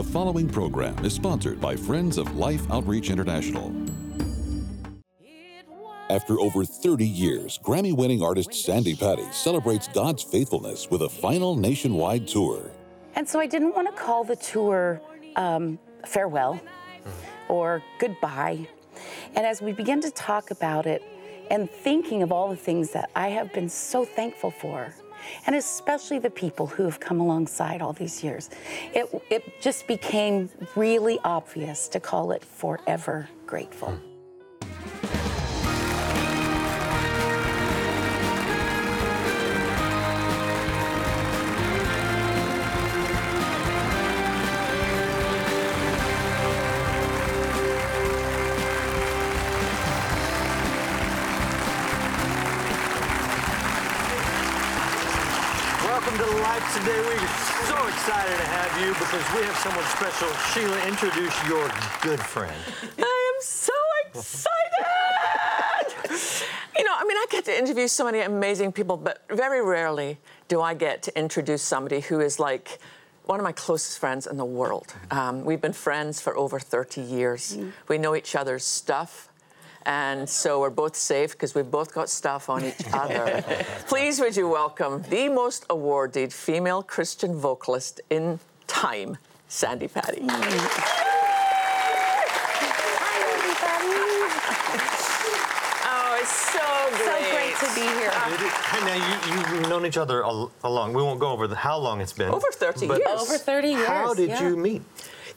The following program is sponsored by Friends of Life Outreach International. After over 30 years, Grammy winning artist Sandi Patty celebrates God's faithfulness with a final nationwide tour. And so I didn't want to call the tour um, farewell or goodbye. And as we began to talk about it and thinking of all the things that I have been so thankful for, and especially the people who have come alongside all these years, it, it just became really obvious to call it Forever Grateful. Welcome to Life Today. We're so excited to have you because we have someone special. Sheila, introduce your good friend. I am so excited! you know, I mean, I get to interview so many amazing people, but very rarely do I get to introduce somebody who is like one of my closest friends in the world. Um, we've been friends for over 30 years. We know each other's stuff. And so we're both safe because we've both got stuff on each other. Please, would you welcome the most awarded female Christian vocalist in time, Sandi Patty. Hi everybody. Oh, it's so So great. great to be here. Now, you, you've known each other a, a long. We won't go over the, how long it's been. Over 30 but years. Over 30 years. How did yeah. you meet?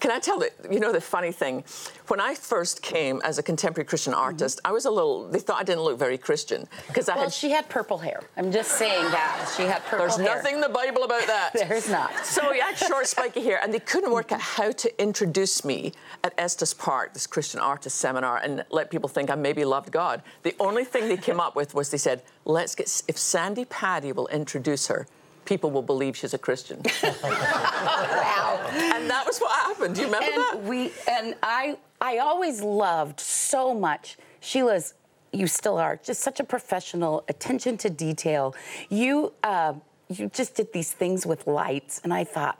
Can I tell that, you know, the funny thing? When I first came as a contemporary Christian mm-hmm. artist, I was a little, they thought I didn't look very Christian because I Well, had. she had purple hair. I'm just saying that. She had purple hair. There's hair. nothing in the Bible about that. There's not. So I had short, spiky hair, and they couldn't work out how to introduce me at Estes Park, this Christian artist seminar, and let people think I maybe loved God. The only thing they came up with was they said, "Let's get if Sandi Patty will introduce her." People will believe she's a Christian. Wow. and that was what happened. Do you remember that? and we and I I always loved so much Sheila's. You still are just such a professional, attention to detail. You uh, you just did these things with lights, and I thought,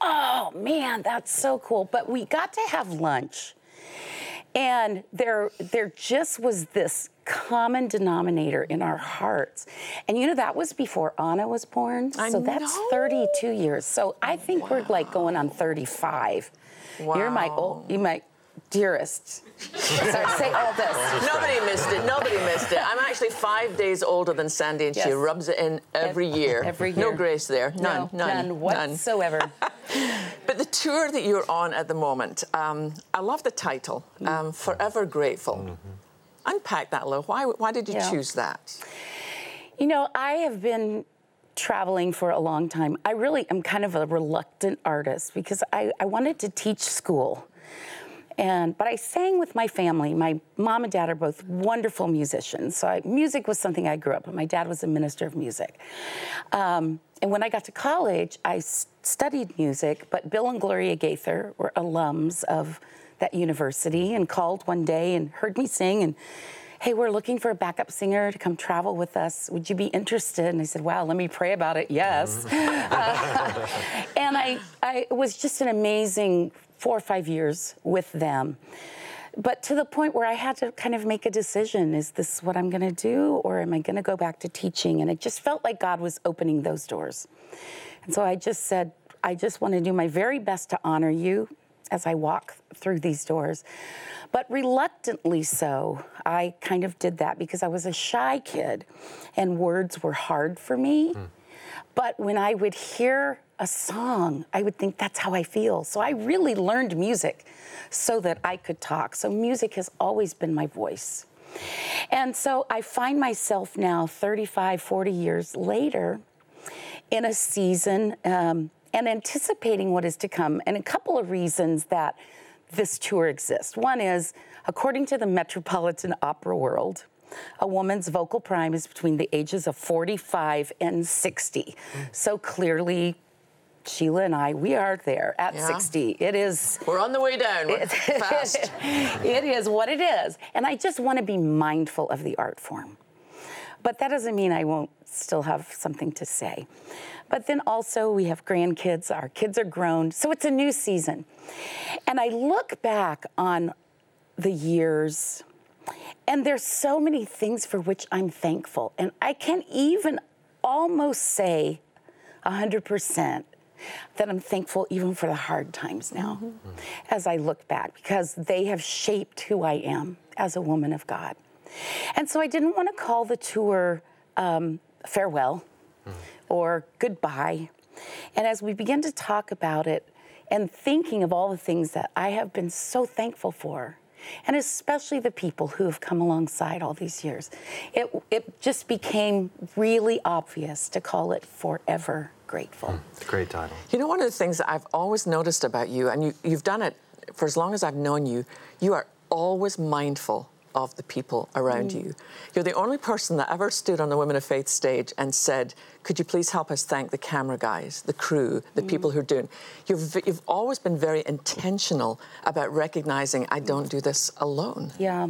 oh man, that's so cool. But we got to have lunch, and there there just was this common denominator in our hearts. And you know that was before Anna was born. I so that's 32 years. So I think we're like going on 35. Wow. You're my Wow. old, you my dearest. Sorry, say all this. Nobody missed it. Nobody missed it. I'm actually five days older than Sandi, and she rubs it in every Ev- year. every year. No grace there. None. no, none. none whatsoever. But the tour that you're on at the moment, um, I love the title, Mm. um, Forever Grateful. Unpack that a little. Why, why did you Yeah. choose that? You know, I have been traveling for a long time. I really am kind of a reluctant artist because I, I wanted to teach school. And but I sang with my family. My mom and dad are both wonderful musicians. So I, music was something I grew up with. My dad was a minister of music. Um, and when I got to college, I studied music, but Bill and Gloria Gaither were alums of that university and called one day and heard me sing and hey, we're looking for a backup singer to come travel with us. Would you be interested? And I said, wow, let me pray about it. Yes. Uh, and I, I it was just an amazing four or five years with them. But to the point where I had to kind of make a decision is this what I'm going to do, or am I going to go back to teaching? And it just felt like God was opening those doors. And so I just said, I just want to do my very best to honor you as I walk through these doors. But reluctantly so, I kind of did that because I was a shy kid and words were hard for me. But when I would hear a song, I would think that's how I feel. So I really learned music so that I could talk. So music has always been my voice. And so I find myself now, 35, 40 years later, in a season um, and anticipating what is to come. And a couple of reasons that this tour exists. One is, according to the Metropolitan Opera World, a woman's vocal prime is between the ages of 45 and 60. So clearly, Sheila and I, we are there at Yeah. 60. It is We're on the way down. We're fast. it is what it is. And I just want to be mindful of the art form. But that doesn't mean I won't still have something to say. But then also, we have grandkids, our kids are grown, so it's a new season. And I look back on the years, and there's so many things for which I'm thankful. And I can even almost say 100% that I'm thankful even for the hard times now mm-hmm. as I look back because they have shaped who I am as a woman of God. And so I didn't want to call the tour um, farewell mm-hmm. or goodbye. And as we begin to talk about it and thinking of all the things that I have been so thankful for, and especially the people who have come alongside all these years, it, it just became really obvious to call it Forever Grateful. Mm, great title. You know, one of the things that I've always noticed about you, and you, you've done it for as long as I've known you, you are always mindful of the people around mm. you. You're the only person that ever stood on the Women of Faith stage and said, Could you please help us thank the camera guys, the crew, the mm. people who are doing? You've, you've always been very intentional about recognizing I don't do this alone. Yeah.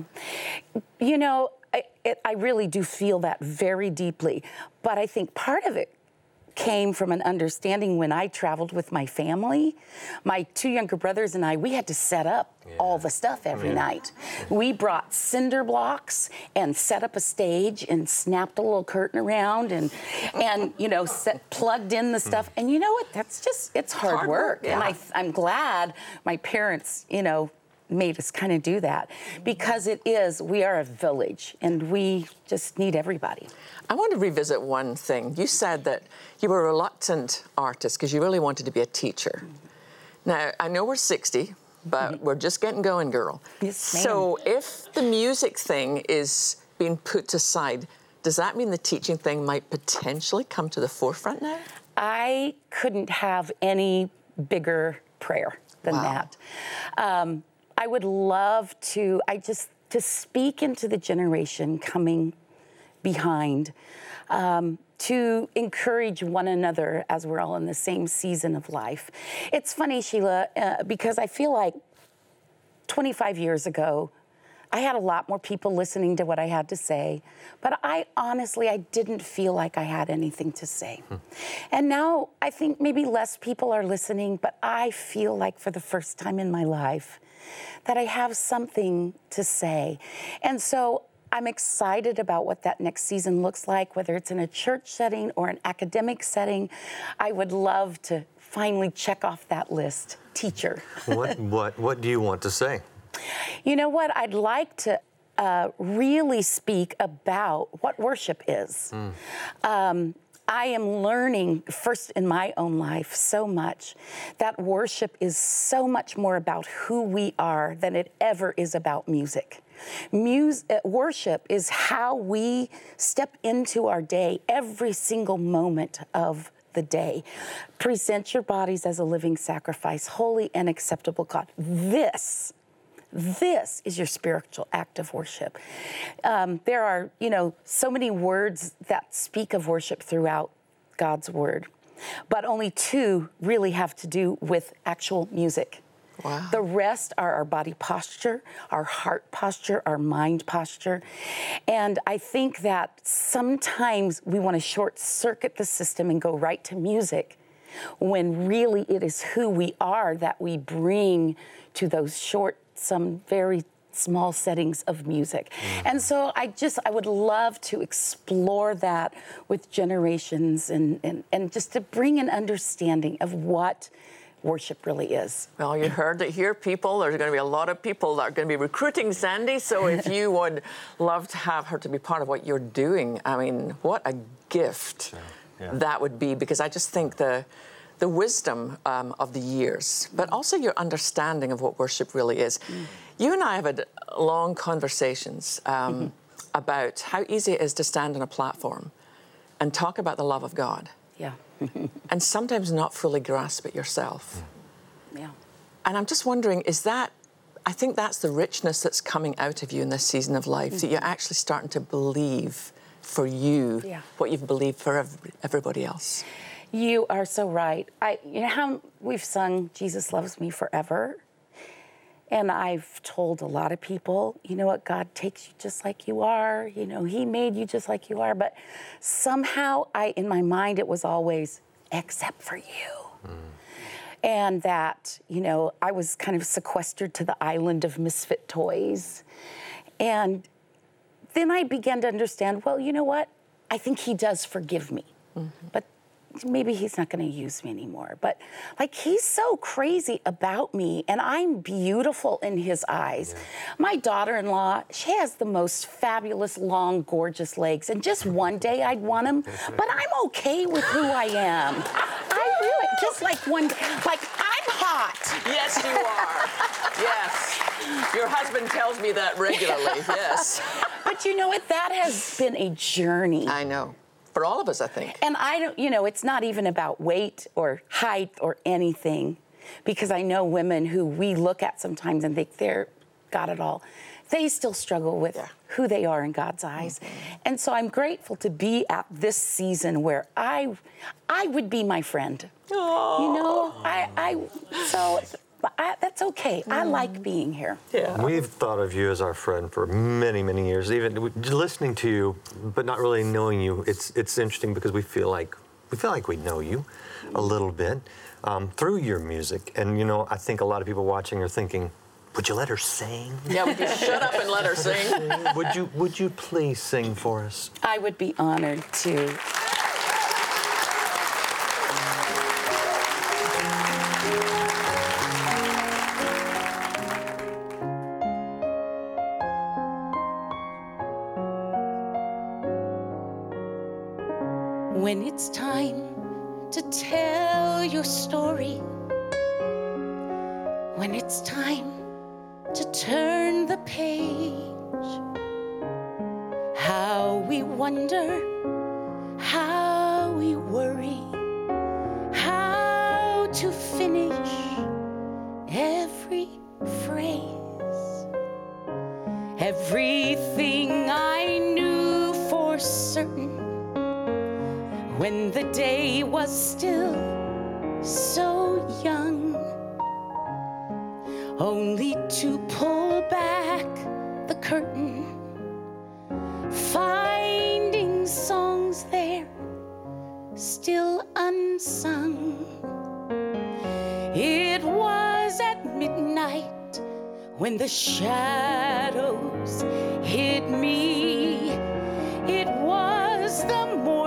You know, I, it, I really do feel that very deeply. But I think part of it came from an understanding when I traveled with my family. My two younger brothers and I, we had to set up yeah. all the stuff every yeah. night. We brought cinder blocks and set up a stage and snapped a little curtain around and and you know set, plugged in the hmm. stuff. And you know what? That's just it's hard, hard work. work. Yeah. And I, I'm glad my parents, you know, made us kind of do that because it is, we are a village and we just need everybody. I want to revisit one thing. You said that you were a reluctant artist because you really wanted to be a teacher. Now, I know we're 60, but mm-hmm. we're just getting going, girl. Yes, ma'am. so if the music thing is being put aside, does that mean the teaching thing might potentially come to the forefront now? I couldn't have any bigger prayer than wow. that. Um, I would love to, I just, to speak into the generation coming behind, um, to encourage one another as we're all in the same season of life. It's funny, Sheila, uh, because I feel like 25 years ago, I had a lot more people listening to what I had to say, but I honestly I didn't feel like I had anything to say. Hmm. And now I think maybe less people are listening, but I feel like for the first time in my life that I have something to say. And so I'm excited about what that next season looks like, whether it's in a church setting or an academic setting. I would love to finally check off that list. Teacher. what, what, what do you want to say? You know what? I'd like to uh, really speak about what worship is. Mm. Um, I am learning, first in my own life, so much that worship is so much more about who we are than it ever is about music. Mus- uh, worship is how we step into our day every single moment of the day. Present your bodies as a living sacrifice, holy and acceptable God. This this is your spiritual act of worship. Um, there are, you know, so many words that speak of worship throughout God's word, but only two really have to do with actual music. Wow. The rest are our body posture, our heart posture, our mind posture. And I think that sometimes we want to short circuit the system and go right to music when really it is who we are that we bring to those short some very small settings of music. Mm-hmm. And so I just, I would love to explore that with generations and, and, and just to bring an understanding of what worship really is. Well, you heard it here, people. There's going to be a lot of people that are going to be recruiting Sandi. So if you would love to have her to be part of what you're doing, I mean, what a gift yeah. Yeah. that would be. Because I just think the the wisdom um, of the years, but also your understanding of what worship really is. Mm. You and I have had long conversations um, mm-hmm. about how easy it is to stand on a platform and talk about the love of God. Yeah. and sometimes not fully grasp it yourself. Yeah. And I'm just wondering, is that I think that's the richness that's coming out of you in this season of life, mm-hmm. that you're actually starting to believe for you yeah. what you've believed for every, everybody else. You are so right. I, you know how we've sung "Jesus loves me forever." And I've told a lot of people, you know what, God takes you just like you are. You know, He made you just like you are. But somehow, I, in my mind, it was always, except for you. Mm. And that, you know, I was kind of sequestered to the island of misfit toys. And then I began to understand, well, you know what? I think He does forgive me. Mm-hmm. But maybe he's not going to use me anymore. But like he's so crazy about me, and I'm beautiful in his eyes. Yeah. My daughter in law, she has the most fabulous, long, gorgeous legs. And just one day I'd want him, but I'm okay with who I am. I really, just like one, like I'm hot. Yes, you are. yes. Your husband tells me that regularly, yes. But you know what? That has been a journey. I know for all of us, I think. And I don't, you know, it's not even about weight or height or anything, because I know women who we look at sometimes and think they're got it all. They still struggle with yeah. who they are in God's eyes. Mm-hmm. And so I'm grateful to be at this season where I I would be my friend. Aww. You know, I I so I, that's okay. Mm. I like being here. Yeah. We've thought of you as our friend for many, many years. Even listening to you, but not really knowing you. It's it's interesting because we feel like we feel like we know you a little bit um, through your music. And you know, I think a lot of people watching are thinking, would you let her sing? Yeah, would you shut up and let her sing? would you Would you please sing for us? I would be honored to. When it's time to tell your story, when it's time to turn the page, how we wonder, the day was still so young, only to pull back the curtain, finding songs there still unsung. It was at midnight when the shadows hid me. It was the morning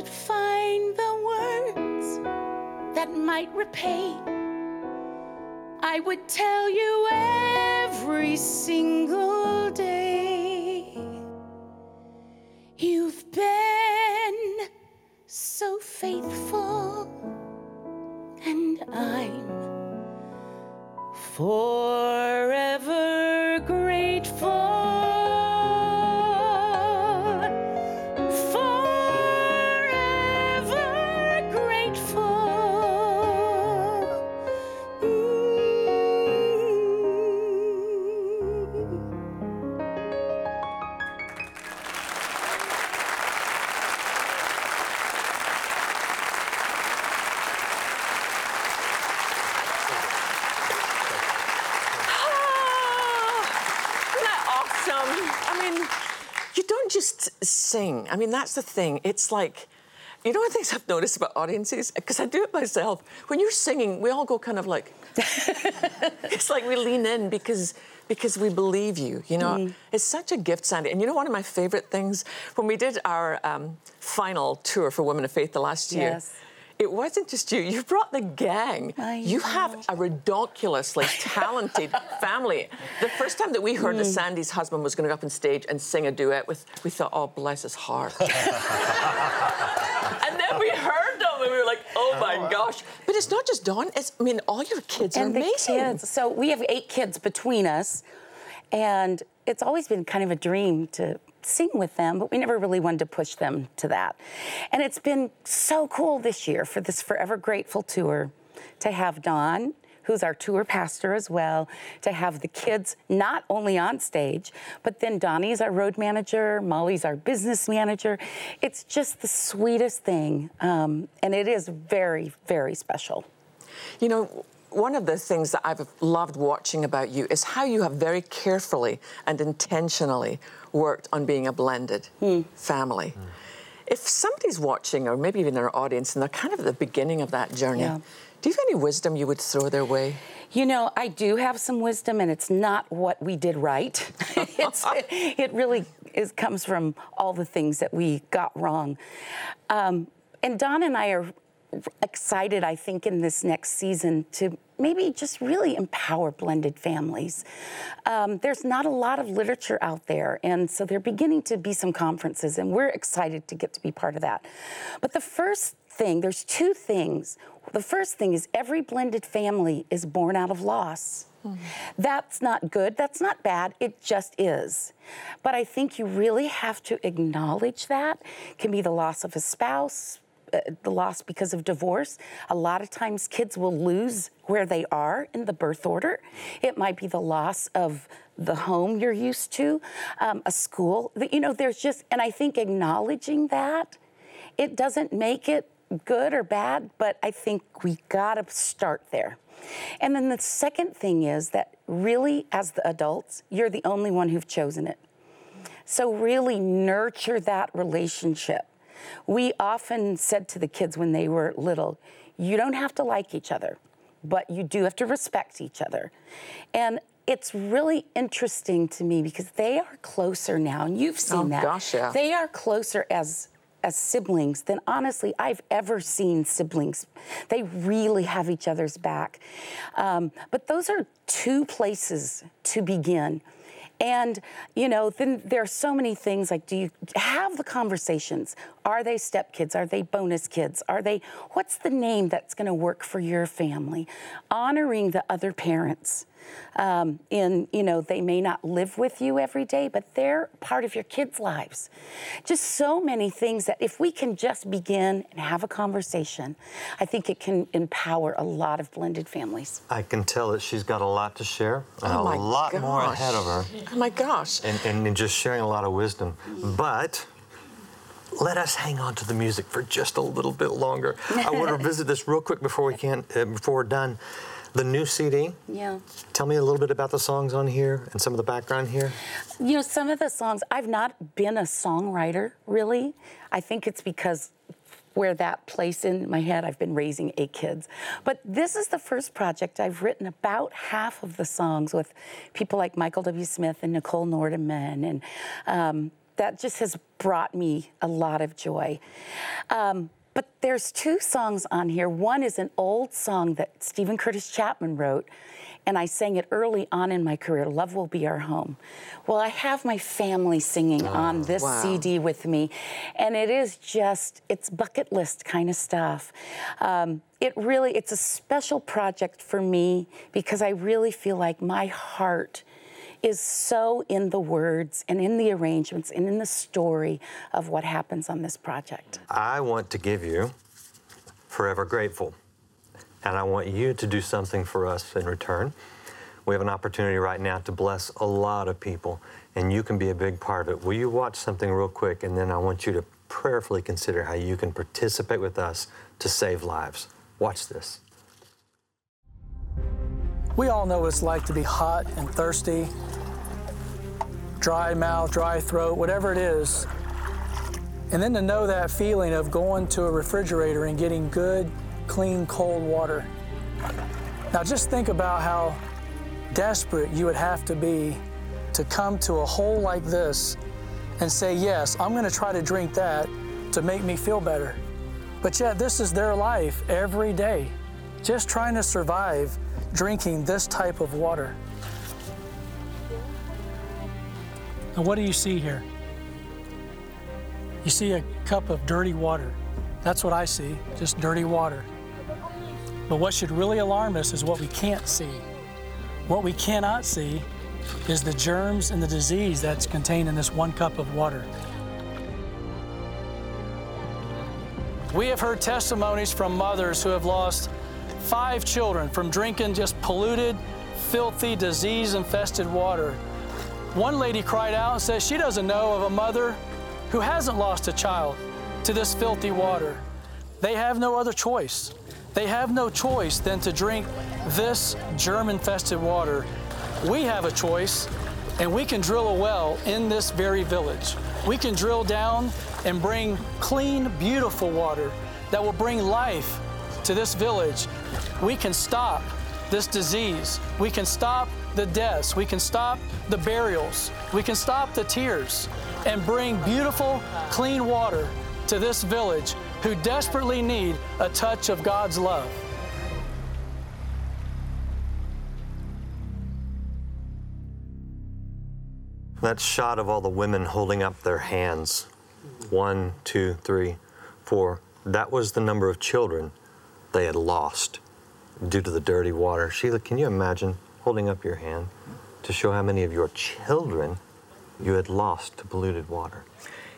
could find the words that might repay, I would tell you every single day. You've been so faithful, and I'm forever sing. I mean, that's the thing. It's like, you know, one the things I've noticed about audiences, because I do it myself. When you're singing, we all go kind of like, it's like we lean in because because we believe you. You know, mm. it's such a gift, Sandi. And you know, one of my favorite things when we did our um, final tour for Women of Faith the last year. Yes it wasn't just you. You brought the gang. I you have a redonkulously talented family. The first time that we heard that hmm. Sandi's husband was going to go up on stage and sing a duet with, we thought, oh, bless his heart. and then we heard them and we were like, oh my oh, gosh. But it's not just Don. It's, I mean, all your kids are and the amazing. kids. So we have eight kids between us, and it's always been kind of a dream to sing with them, but we never really wanted to push them to that. And it's been so cool this year for this Forever Grateful tour to have Don. Who's our tour pastor as well, to have the kids not only on stage, but then Donnie's our road manager, Molly's our business manager. It's just the sweetest thing, um, and it is very, very special. You know, one of the things that I've loved watching about you is how you have very carefully and intentionally worked on being a blended family. If somebody's watching, or maybe even our audience, and they're kind of at the beginning of that journey, Yeah. do you have any wisdom you would throw their way? You know, I do have some wisdom, and it's not what we did right. it's, it really is, comes from all the things that we got wrong. Um, and Don and I are excited, I think, in this next season to maybe just really empower blended families. Um, there's not a lot of literature out there, and so there are beginning to be some conferences, and we're excited to get to be part of that. But the first thing, there's two things. The first thing is every blended family is born out of loss. That's not good. That's not bad. It just is. But I think you really have to acknowledge that. It can be the loss of a spouse, loss because of divorce. A lot of times kids will lose where they are in the birth order. It might be the loss of the home you're used to, um, a school. The- You know, there's just, and I think acknowledging that, it doesn't make it good or bad, but I think we gotta start there. And then the second thing is that really, as the adults, you're the only one who've chosen it. So, really nurture that relationship. We often said to the kids when they were little, you don't have to like each other, but you do have to respect each other. And it's really interesting to me because they are closer now, and you've seen Oh, that. gosh, yeah. They are closer as as siblings than honestly I've ever seen siblings. They really have each other's back. Um, but those are two places to begin. And, you know, then there are so many things like do you have the conversations? Are they stepkids? Are they bonus kids? Are they, what's the name that's going to work for your family? Honoring the other parents. Um, in, you know, they may not live with you every day, but they're part of your kids' lives. Just so many things that if we can just begin and have a conversation, I think it can empower a lot of blended families. I can tell that she's got a lot to share and Oh a my lot more ahead of her, Oh my gosh. and, and, and just sharing a lot of wisdom. But let us hang on to the music for just a little bit longer. I want to revisit this real quick before we can uh, before we're done. The new CD. Yeah. Tell me a little bit about the songs on here and some of the background here. You know, some of the songs, I've not been a songwriter really. I think it's because where that place in my head, I've been raising eight kids. But this is the first project I've written about half of the songs with people like Michael W. Smith and Nicole Nordeman. And um, that just has brought me a lot of joy. Um, but there's two songs on here. One is an old song that Steven Curtis Chapman wrote, and I sang it early on in my career. Love will be our home. Well, I have my family singing on this wow. CD with me, and it is just it's bucket list kind of stuff. Um, it really it's a special project for me because I really feel like my heart is so in the words and in the arrangements and in the story of what happens on this project. I want to give you Forever Grateful. And I want you to do something for us in return. We have an opportunity right now to bless a lot of people, and you can be a big part of it. Will you watch something real quick, and then I want you to prayerfully consider how you can participate with us to save lives. Watch this. We all know what it's like to be hot and thirsty, dry mouth, dry throat, whatever it is. And then to know that feeling of going to a refrigerator and getting good, clean, cold water. Now just think about how desperate you would have to be to come to a hole like this and say, Yes, I'm going to try to drink that to make me feel better. But yet, this is their life every day, just trying to survive drinking this type of water. And what do you see here? You see a cup of dirty water. That's what I see, just dirty water. But what should really alarm us is what we can't see. What we cannot see is the germs and the disease that's contained in this one cup of water. We have heard testimonies from mothers who have lost five children from drinking just polluted, filthy, disease infested water. One lady cried out and says she doesn't know of a mother who hasn't lost a child to this filthy water. They have no other choice. They have no choice than to drink this germ infested water. We have a choice, and we can drill a well in this very village. We can drill down and bring clean, beautiful water that will bring life to this village. We can stop this disease. We can stop the deaths. We can stop the burials. We can stop the tears and bring beautiful, clean water to this village who desperately need a touch of God's love. That shot of all the women holding up their hands one, two, three, four that was the number of children they had lost due to the dirty water. Sheila, can you imagine holding up your hand to show how many of your children you had lost to polluted water?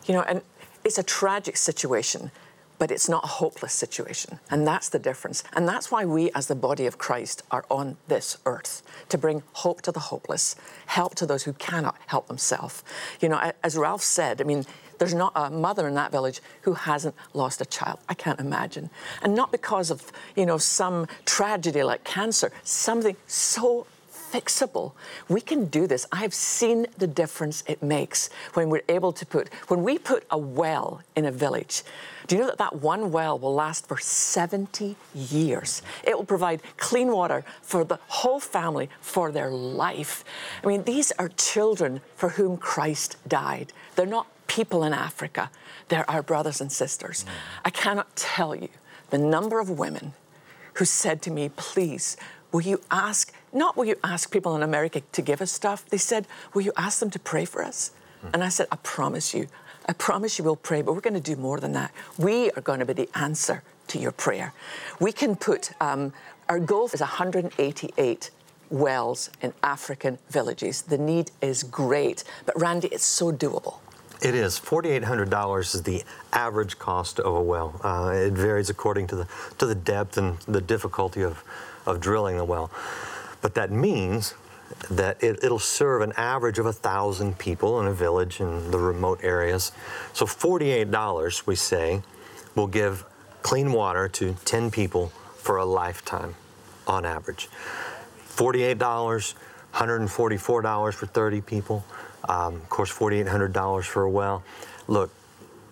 You know, and it's a tragic situation, but it's not a hopeless situation. And that's the difference. And that's why we, as the body of Christ, are on this earth to bring hope to the hopeless, help to those who cannot help themselves. You know, as Ralph said, I mean, there's not a mother in that village who hasn't lost a child. I can't imagine. And not because of, you know, some tragedy like cancer, something so fixable. We can do this. I've seen the difference it makes when we're able to put, when we put a well in a village. Do you know that that one well will last for 70 years? It will provide clean water for the whole family for their life. I mean, these are children for whom Christ died. They're not people in Africa. They're our brothers and sisters. I cannot tell you the number of women who said to me, please, will you ask, not will you ask people in America to give us stuff? They said, will you ask them to pray for us? And I said, I promise you, I promise you we'll pray, but we're going to do more than that. We are going to be the answer to your prayer. We can put, um, our goal is 188 wells in African villages. The need is great, but Randy, it's so doable. It is. $4,800 is the average cost of a well. Uh, it varies according to the, to the depth and the difficulty of, of drilling the well. But that means that it, will serve an average of a thousand people in a village in the remote areas. So $48, we say, will give clean water to 10 people for a lifetime on average. $48, $144 for 30 people. Um, of course, $4,800 for a well. Look,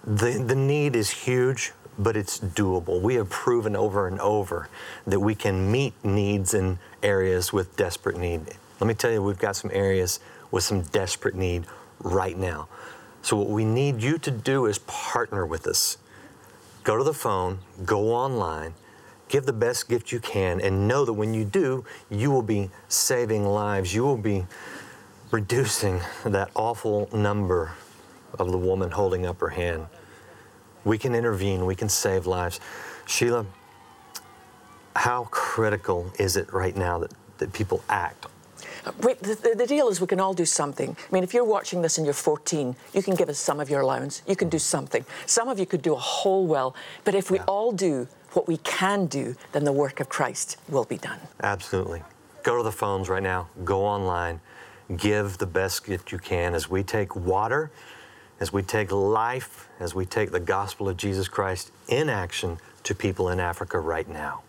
the, the need is huge, but it's doable. We have proven over and over that we can meet needs in areas with desperate need. Let me tell you, we've got some areas with some desperate need right now. So, what we need you to do is partner with us. Go to the phone, go online, give the best gift you can, and know that when you do, you will be saving lives. You will be reducing that awful number of the woman holding up her hand. We can intervene, we can save lives. Sheila, how critical is it right now that, that people act? Wait, the, the, deal is we can all do something. I mean, if you're watching this and you're 14, you can give us some of your allowance. You can do something. Some of you could do a whole well. But if we yeah. all do what we can do, then the work of Christ will be done. Absolutely. Go to the phones right now, go online give the best gift you can as we take water, as we take life, as we take the gospel of Jesus Christ in action to people in Africa right now.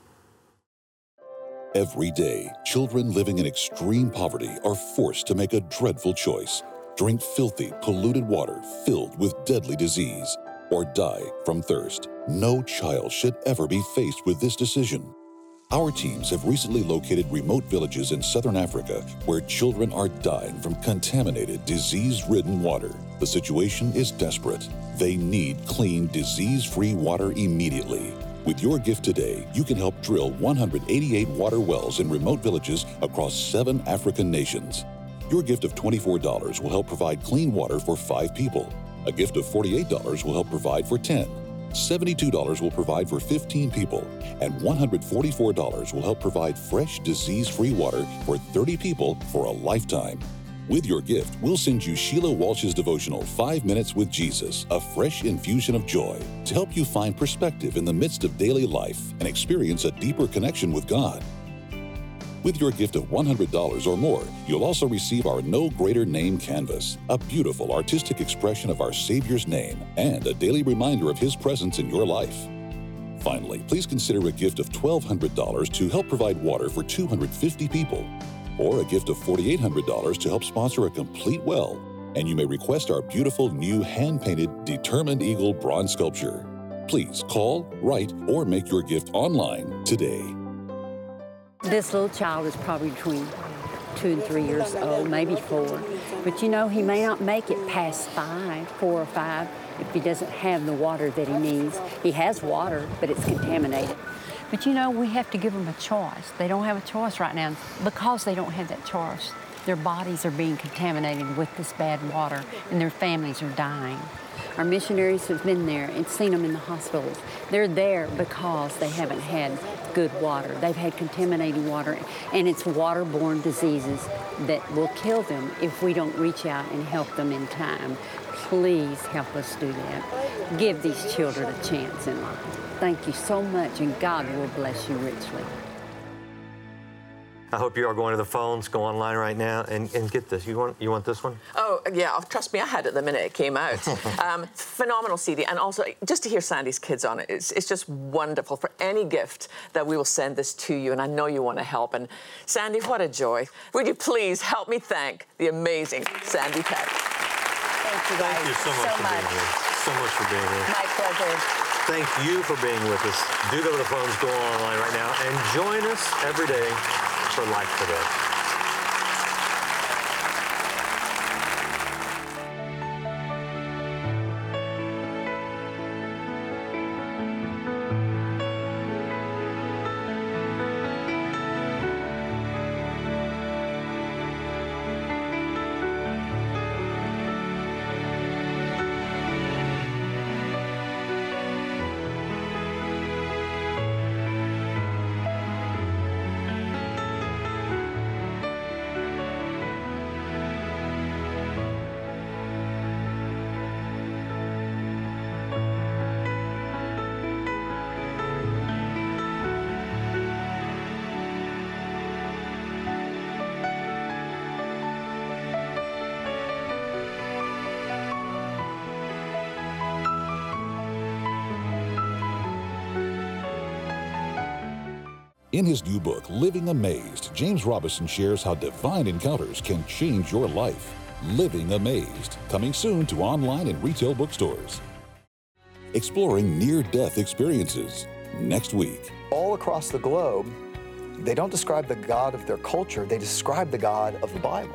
Every day, children living in extreme poverty are forced to make a dreadful choice drink filthy, polluted water filled with deadly disease, or die from thirst. No child should ever be faced with this decision. Our teams have recently located remote villages in southern Africa where children are dying from contaminated, disease ridden water. The situation is desperate. They need clean, disease free water immediately. With your gift today, you can help drill 188 water wells in remote villages across seven African nations. Your gift of $24 will help provide clean water for five people. A gift of $48 will help provide for 10. $72 will provide for 15 people, and $144 will help provide fresh, disease free water for 30 people for a lifetime. With your gift, we'll send you Sheila Walsh's devotional, Five Minutes with Jesus, a fresh infusion of joy, to help you find perspective in the midst of daily life and experience a deeper connection with God. With your gift of $100 or more, you'll also receive our No Greater Name canvas, a beautiful artistic expression of our Savior's name and a daily reminder of His presence in your life. Finally, please consider a gift of $1,200 to help provide water for 250 people, or a gift of $4,800 to help sponsor a complete well. And you may request our beautiful new hand painted Determined Eagle bronze sculpture. Please call, write, or make your gift online today. This little child is probably between two and three years old, maybe four. But you know, he may not make it past five, four or five, if he doesn't have the water that he needs. He has water, but it's contaminated. But you know, we have to give them a choice. They don't have a choice right now because they don't have that choice. Their bodies are being contaminated with this bad water and their families are dying. Our missionaries have been there and seen them in the hospitals. They're there because they haven't had good water. They've had contaminated water, and it's waterborne diseases that will kill them if we don't reach out and help them in time. Please help us do that. Give these children a chance in life. Thank you so much, and God will bless you richly. I hope you are going to the phones, go online right now, and, and get this. You want you want this one? Oh yeah, oh, trust me, I had it the minute it came out. um, phenomenal CD, and also just to hear Sandi's kids on it, it's, it's just wonderful. For any gift that we will send this to you, and I know you want to help. And Sandi, what a joy! Would you please help me thank the amazing Sandi Peck? Thank you guys Thank you so much for being here. So much for being here. My pleasure. Thank you for being with us. Do go to the phones, go online right now, and join us every day for Life Today. In his new book, Living Amazed, James Robison shares how divine encounters can change your life. Living Amazed, coming soon to online and retail bookstores. Exploring near death experiences next week. all across the globe, they don't describe the God of their culture, they describe the God of the Bible.